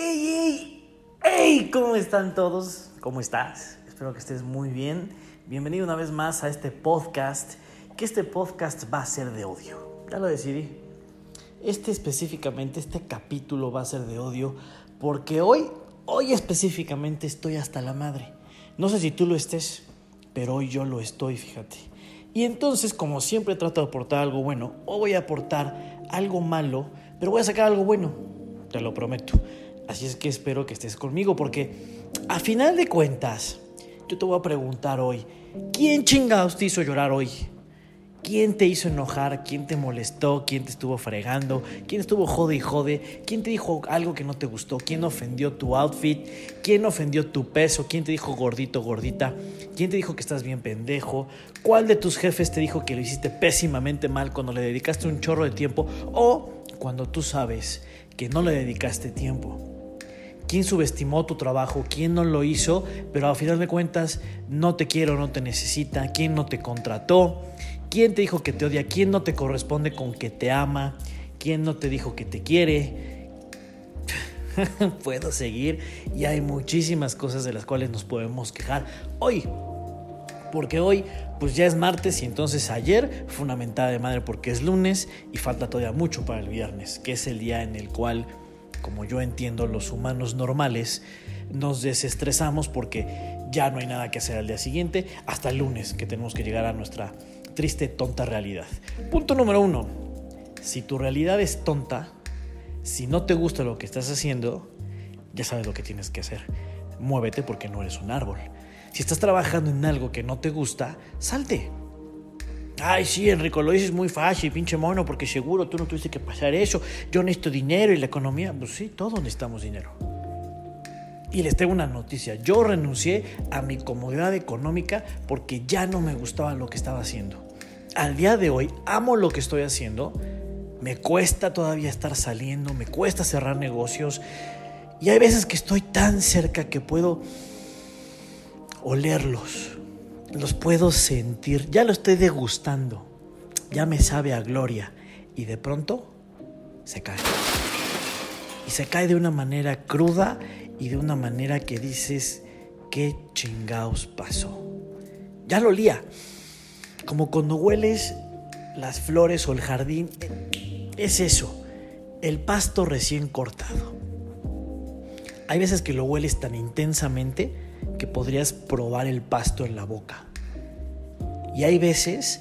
¡Ey, ey! ¡Ey! ¿Cómo están todos? ¿Cómo estás? Espero que estés muy bien. Bienvenido una vez más a este podcast, que este podcast va a ser de odio. Ya lo decidí. Este específicamente, este capítulo va a ser de odio, porque hoy, hoy específicamente estoy hasta la madre. No sé si tú lo estés, pero hoy yo lo estoy, fíjate. Y entonces, como siempre trato de aportar algo bueno, hoy voy a aportar algo malo, pero voy a sacar algo bueno, te lo prometo. Así es que espero que estés conmigo porque a final de cuentas, yo te voy a preguntar hoy, ¿quién chingados te hizo llorar hoy? ¿Quién te hizo enojar? ¿Quién te molestó? ¿Quién te estuvo fregando? ¿Quién estuvo jode y jode? ¿Quién te dijo algo que no te gustó? ¿Quién ofendió tu outfit? ¿Quién ofendió tu peso? ¿Quién te dijo gordito, gordita? ¿Quién te dijo que estás bien pendejo? ¿Cuál de tus jefes te dijo que lo hiciste pésimamente mal cuando le dedicaste un chorro de tiempo? O cuando tú sabes que no le dedicaste tiempo quién subestimó tu trabajo, quién no lo hizo, pero a final de cuentas no te quiere o no te necesita, quién no te contrató, quién te dijo que te odia, quién no te corresponde con que te ama, quién no te dijo que te quiere. Puedo seguir y hay muchísimas cosas de las cuales nos podemos quejar. Hoy. Porque hoy pues ya es martes y entonces ayer fue una mentada de madre porque es lunes y falta todavía mucho para el viernes, que es el día en el cual como yo entiendo, los humanos normales, nos desestresamos porque ya no hay nada que hacer al día siguiente, hasta el lunes que tenemos que llegar a nuestra triste, tonta realidad. Punto número uno, si tu realidad es tonta, si no te gusta lo que estás haciendo, ya sabes lo que tienes que hacer. Muévete porque no eres un árbol. Si estás trabajando en algo que no te gusta, salte. Ay, sí, Enrico, lo dices muy fácil, pinche mono, porque seguro tú no tuviste que pasar eso. Yo necesito dinero y la economía. Pues sí, todos necesitamos dinero. Y les tengo una noticia. Yo renuncié a mi comodidad económica porque ya no me gustaba lo que estaba haciendo. Al día de hoy amo lo que estoy haciendo. Me cuesta todavía estar saliendo, me cuesta cerrar negocios. Y hay veces que estoy tan cerca que puedo olerlos, los puedo sentir, ya lo estoy degustando, ya me sabe a gloria y de pronto se cae. Y se cae de una manera cruda y de una manera que dices, ¿qué chingaos pasó? Ya lo olía, como cuando hueles las flores o el jardín, es eso, el pasto recién cortado. Hay veces que lo hueles tan intensamente que podrías probar el pasto en la boca. Y hay veces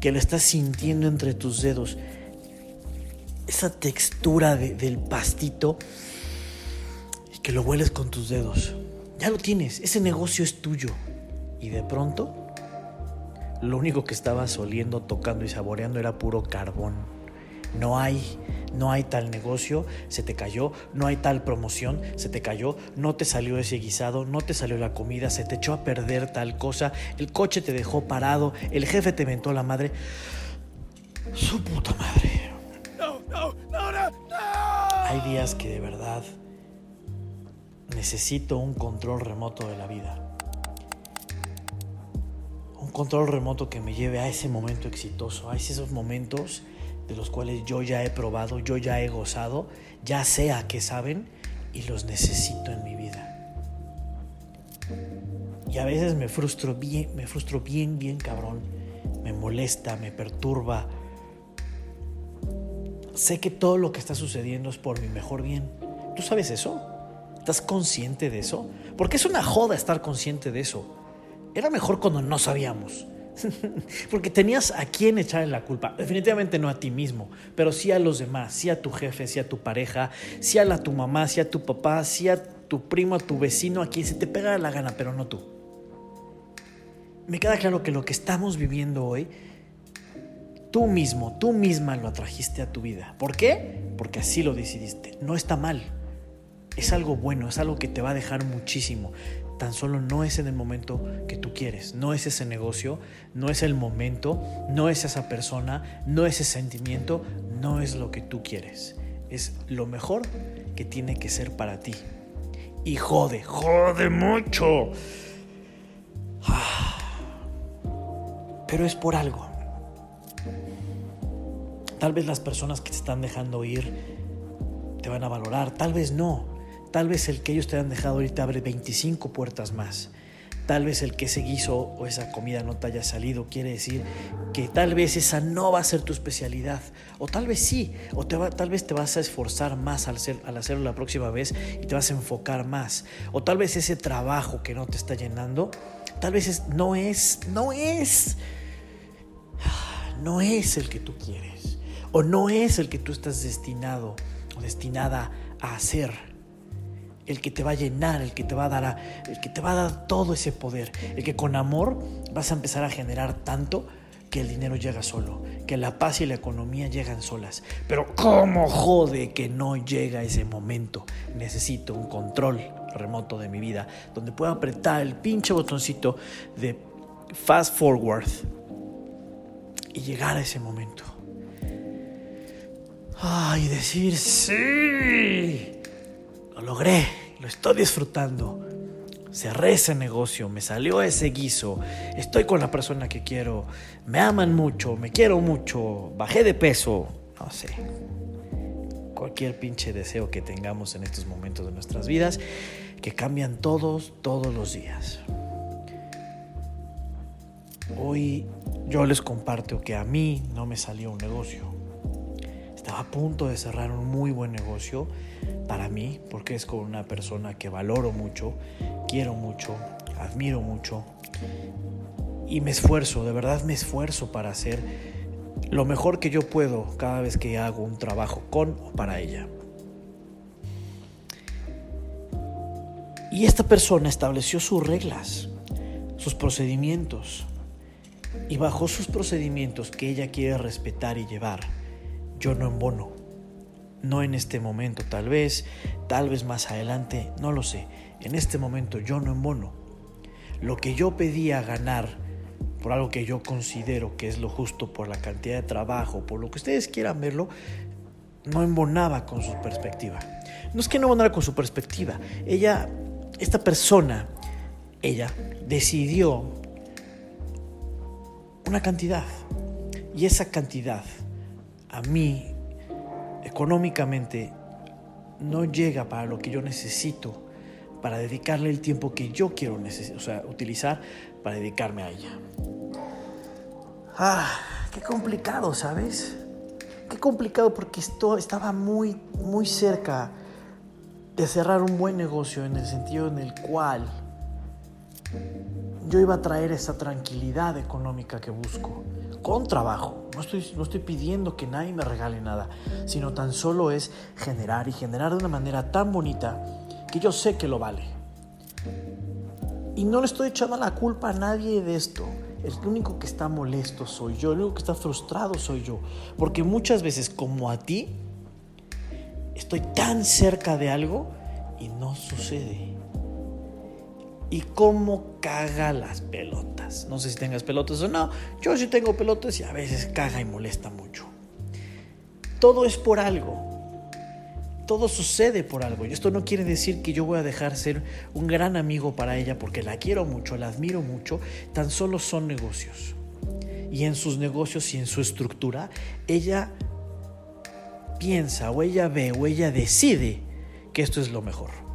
que lo estás sintiendo entre tus dedos. Esa textura del pastito y que lo hueles con tus dedos. Ya lo tienes, ese negocio es tuyo. Y de pronto, lo único que estabas oliendo, tocando y saboreando era puro carbón. No hay no hay tal negocio, se te cayó, no hay tal promoción, se te cayó, no te salió ese guisado, no te salió la comida, se te echó a perder tal cosa, el coche te dejó parado, el jefe te mentó la madre. Su puta madre. No, no, no, no, Hay días que de verdad necesito un control remoto de la vida. Un control remoto que me lleve a ese momento exitoso, a esos momentos de los cuales yo ya he probado, yo ya he gozado, ya sé a qué saben y los necesito en mi vida. Y a veces me frustro bien, me frustro bien, bien cabrón. Me molesta, me perturba. Sé que todo lo que está sucediendo es por mi mejor bien. ¿Tú sabes eso? ¿Estás consciente de eso? Porque es una joda estar consciente de eso. Era mejor cuando no sabíamos. Porque tenías a quién echarle la culpa. Definitivamente no a ti mismo, pero sí a los demás, sí a tu jefe, sí a tu pareja, sí a la, tu mamá, sí a tu papá, sí a tu primo, a tu vecino, a quien se te pega la gana, pero no tú. Me queda claro que lo que estamos viviendo hoy, tú mismo, tú misma lo atrajiste a tu vida. ¿Por qué? Porque así lo decidiste. No está mal. Es algo bueno, es algo que te va a dejar muchísimo tan solo no es en el momento que tú quieres, no es ese negocio, no es el momento, no es esa persona, no es ese sentimiento, no es lo que tú quieres. Es lo mejor que tiene que ser para ti. Y jode, jode mucho. Pero es por algo. Tal vez las personas que te están dejando ir te van a valorar, tal vez no. Tal vez el que ellos te han dejado ahorita abre 25 puertas más. Tal vez el que ese guiso o esa comida no te haya salido quiere decir que tal vez esa no va a ser tu especialidad. O tal vez sí. O tal vez te vas a esforzar más al, al hacerlo la próxima vez y te vas a enfocar más. O tal vez ese trabajo que no te está llenando, tal vez no es, no es, no es el que tú quieres. O no es el que tú estás destinado o destinada a hacer el que te va a llenar, el que te va a dar, el que te va a dar todo ese poder, el que con amor vas a empezar a generar tanto que el dinero llega solo, que la paz y la economía llegan solas. Pero ¿cómo jode que no llega ese momento? Necesito un control remoto de mi vida donde pueda apretar el pinche botoncito de fast forward y llegar a ese momento. Ay, decir sí. Lo logré, lo estoy disfrutando. Cerré ese negocio, me salió ese guiso, estoy con la persona que quiero, me aman mucho, me quiero mucho, bajé de peso, no sé. Cualquier pinche deseo que tengamos en estos momentos de nuestras vidas, que cambian todos, todos los días. Hoy yo les comparto que a mí no me salió un negocio. A punto de cerrar un muy buen negocio para mí, porque es con una persona que valoro mucho, quiero mucho, admiro mucho y me esfuerzo, de verdad me esfuerzo para hacer lo mejor que yo puedo cada vez que hago un trabajo con o para ella. Y esta persona estableció sus reglas, sus procedimientos, y bajo sus procedimientos que ella quiere respetar y llevar, yo no embono. No en este momento, tal vez, tal vez más adelante, no lo sé. En este momento yo no embono. Lo que yo pedía ganar por algo que yo considero que es lo justo por la cantidad de trabajo, por lo que ustedes quieran verlo, no embonaba con su perspectiva. No es que no embonara con su perspectiva. Ella, esta persona, ella decidió una cantidad. Y esa cantidad a mí económicamente no llega para lo que yo necesito para dedicarle el tiempo que yo quiero o sea, utilizar para dedicarme a ella. Ah, qué complicado, ¿sabes? Qué complicado porque estaba muy, muy cerca de cerrar un buen negocio en el sentido en el cual yo iba a traer esa tranquilidad económica que busco con trabajo. No estoy, no estoy pidiendo que nadie me regale nada, sino tan solo es generar y generar de una manera tan bonita que yo sé que lo vale. Y no le estoy echando la culpa a nadie de esto. El único que está molesto soy yo, el único que está frustrado soy yo. Porque muchas veces, como a ti, estoy tan cerca de algo y no sucede y cómo caga las pelotas. No sé si tengas pelotas o no. Yo sí tengo pelotas y a veces caga y molesta mucho. Todo es por algo. Todo sucede por algo. Y esto no quiere decir que yo voy a dejar ser un gran amigo para ella porque la quiero mucho, la admiro mucho. Tan solo son negocios. Y en sus negocios y en su estructura, ella piensa o ella ve o ella decide que esto es lo mejor.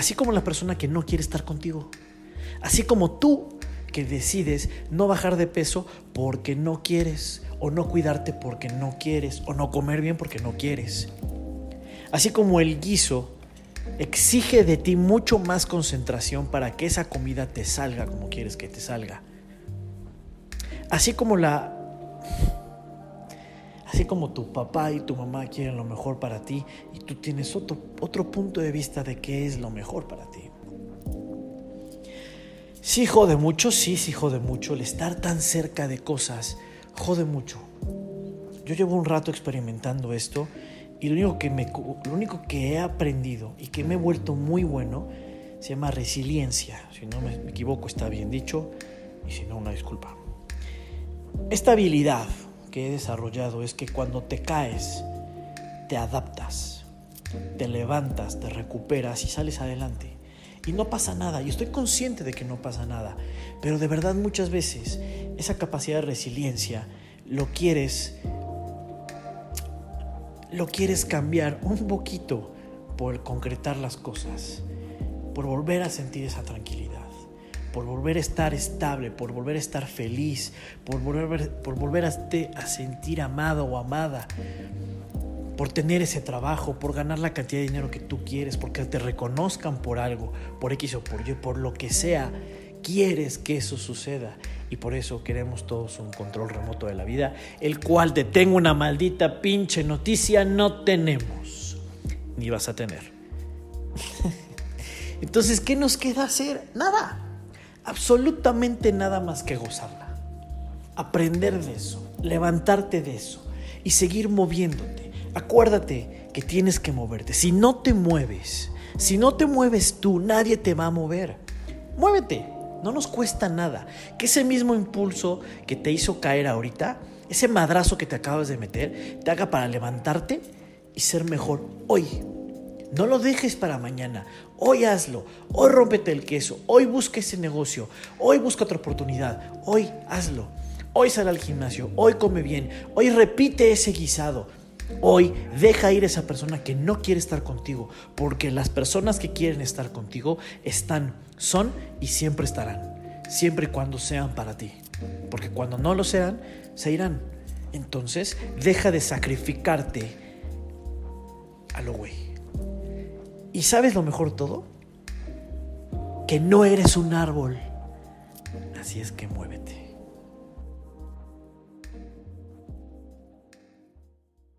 Así como la persona que no quiere estar contigo. Así como tú que decides no bajar de peso porque no quieres, o no cuidarte porque no quieres, o no comer bien porque no quieres. Así como el guiso exige de ti mucho más concentración para que esa comida te salga como quieres que te salga. Así como la Así como tu papá y tu mamá quieren lo mejor para ti y tú tienes otro, otro punto de vista de qué es lo mejor para ti. Sí jode mucho, sí, sí jode mucho. El estar tan cerca de cosas jode mucho. Yo llevo un rato experimentando esto y lo único que, me, lo único que he aprendido y que me he vuelto muy bueno se llama resiliencia. Si no me equivoco está bien dicho y si no una disculpa. Esta habilidad que he desarrollado es que cuando te caes, te adaptas, te levantas, te recuperas y sales adelante. Y no pasa nada, y estoy consciente de que no pasa nada, pero de verdad muchas veces esa capacidad de resiliencia lo quieres lo quieres cambiar un poquito por concretar las cosas, por volver a sentir esa tranquilidad, por volver a estar estable, por volver a estar feliz, por volver, por volver a, a sentir amado o amada, por tener ese trabajo, por ganar la cantidad de dinero que tú quieres, porque te reconozcan por algo, por X o por Y, por lo que sea, quieres que eso suceda. Y por eso queremos todos un control remoto de la vida, el cual te tengo una maldita pinche noticia, no tenemos, ni vas a tener. Entonces, ¿qué nos queda hacer? Nada, absolutamente nada más que gozarla. Aprender de eso, levantarte de eso y seguir moviéndote Acuérdate que tienes que moverte. Si no te mueves, si no te mueves tú, nadie te va a mover. Muévete, no nos cuesta nada. Que ese mismo impulso que te hizo caer ahorita, ese madrazo que te acabas de meter, te haga para levantarte y ser mejor hoy. No lo dejes para mañana. Hoy hazlo. Hoy rómpete el queso. Hoy busca ese negocio. Hoy busca otra oportunidad. Hoy hazlo. Hoy sal al gimnasio. Hoy come bien. Hoy repite ese guisado. Hoy deja ir a esa persona que no quiere estar contigo, porque las personas que quieren estar contigo están, son y siempre estarán, siempre y cuando sean para ti. Porque cuando no lo sean, se irán. Entonces, deja de sacrificarte a lo güey. ¿Y sabes lo mejor todo? Que no eres un árbol. Así es que muévete.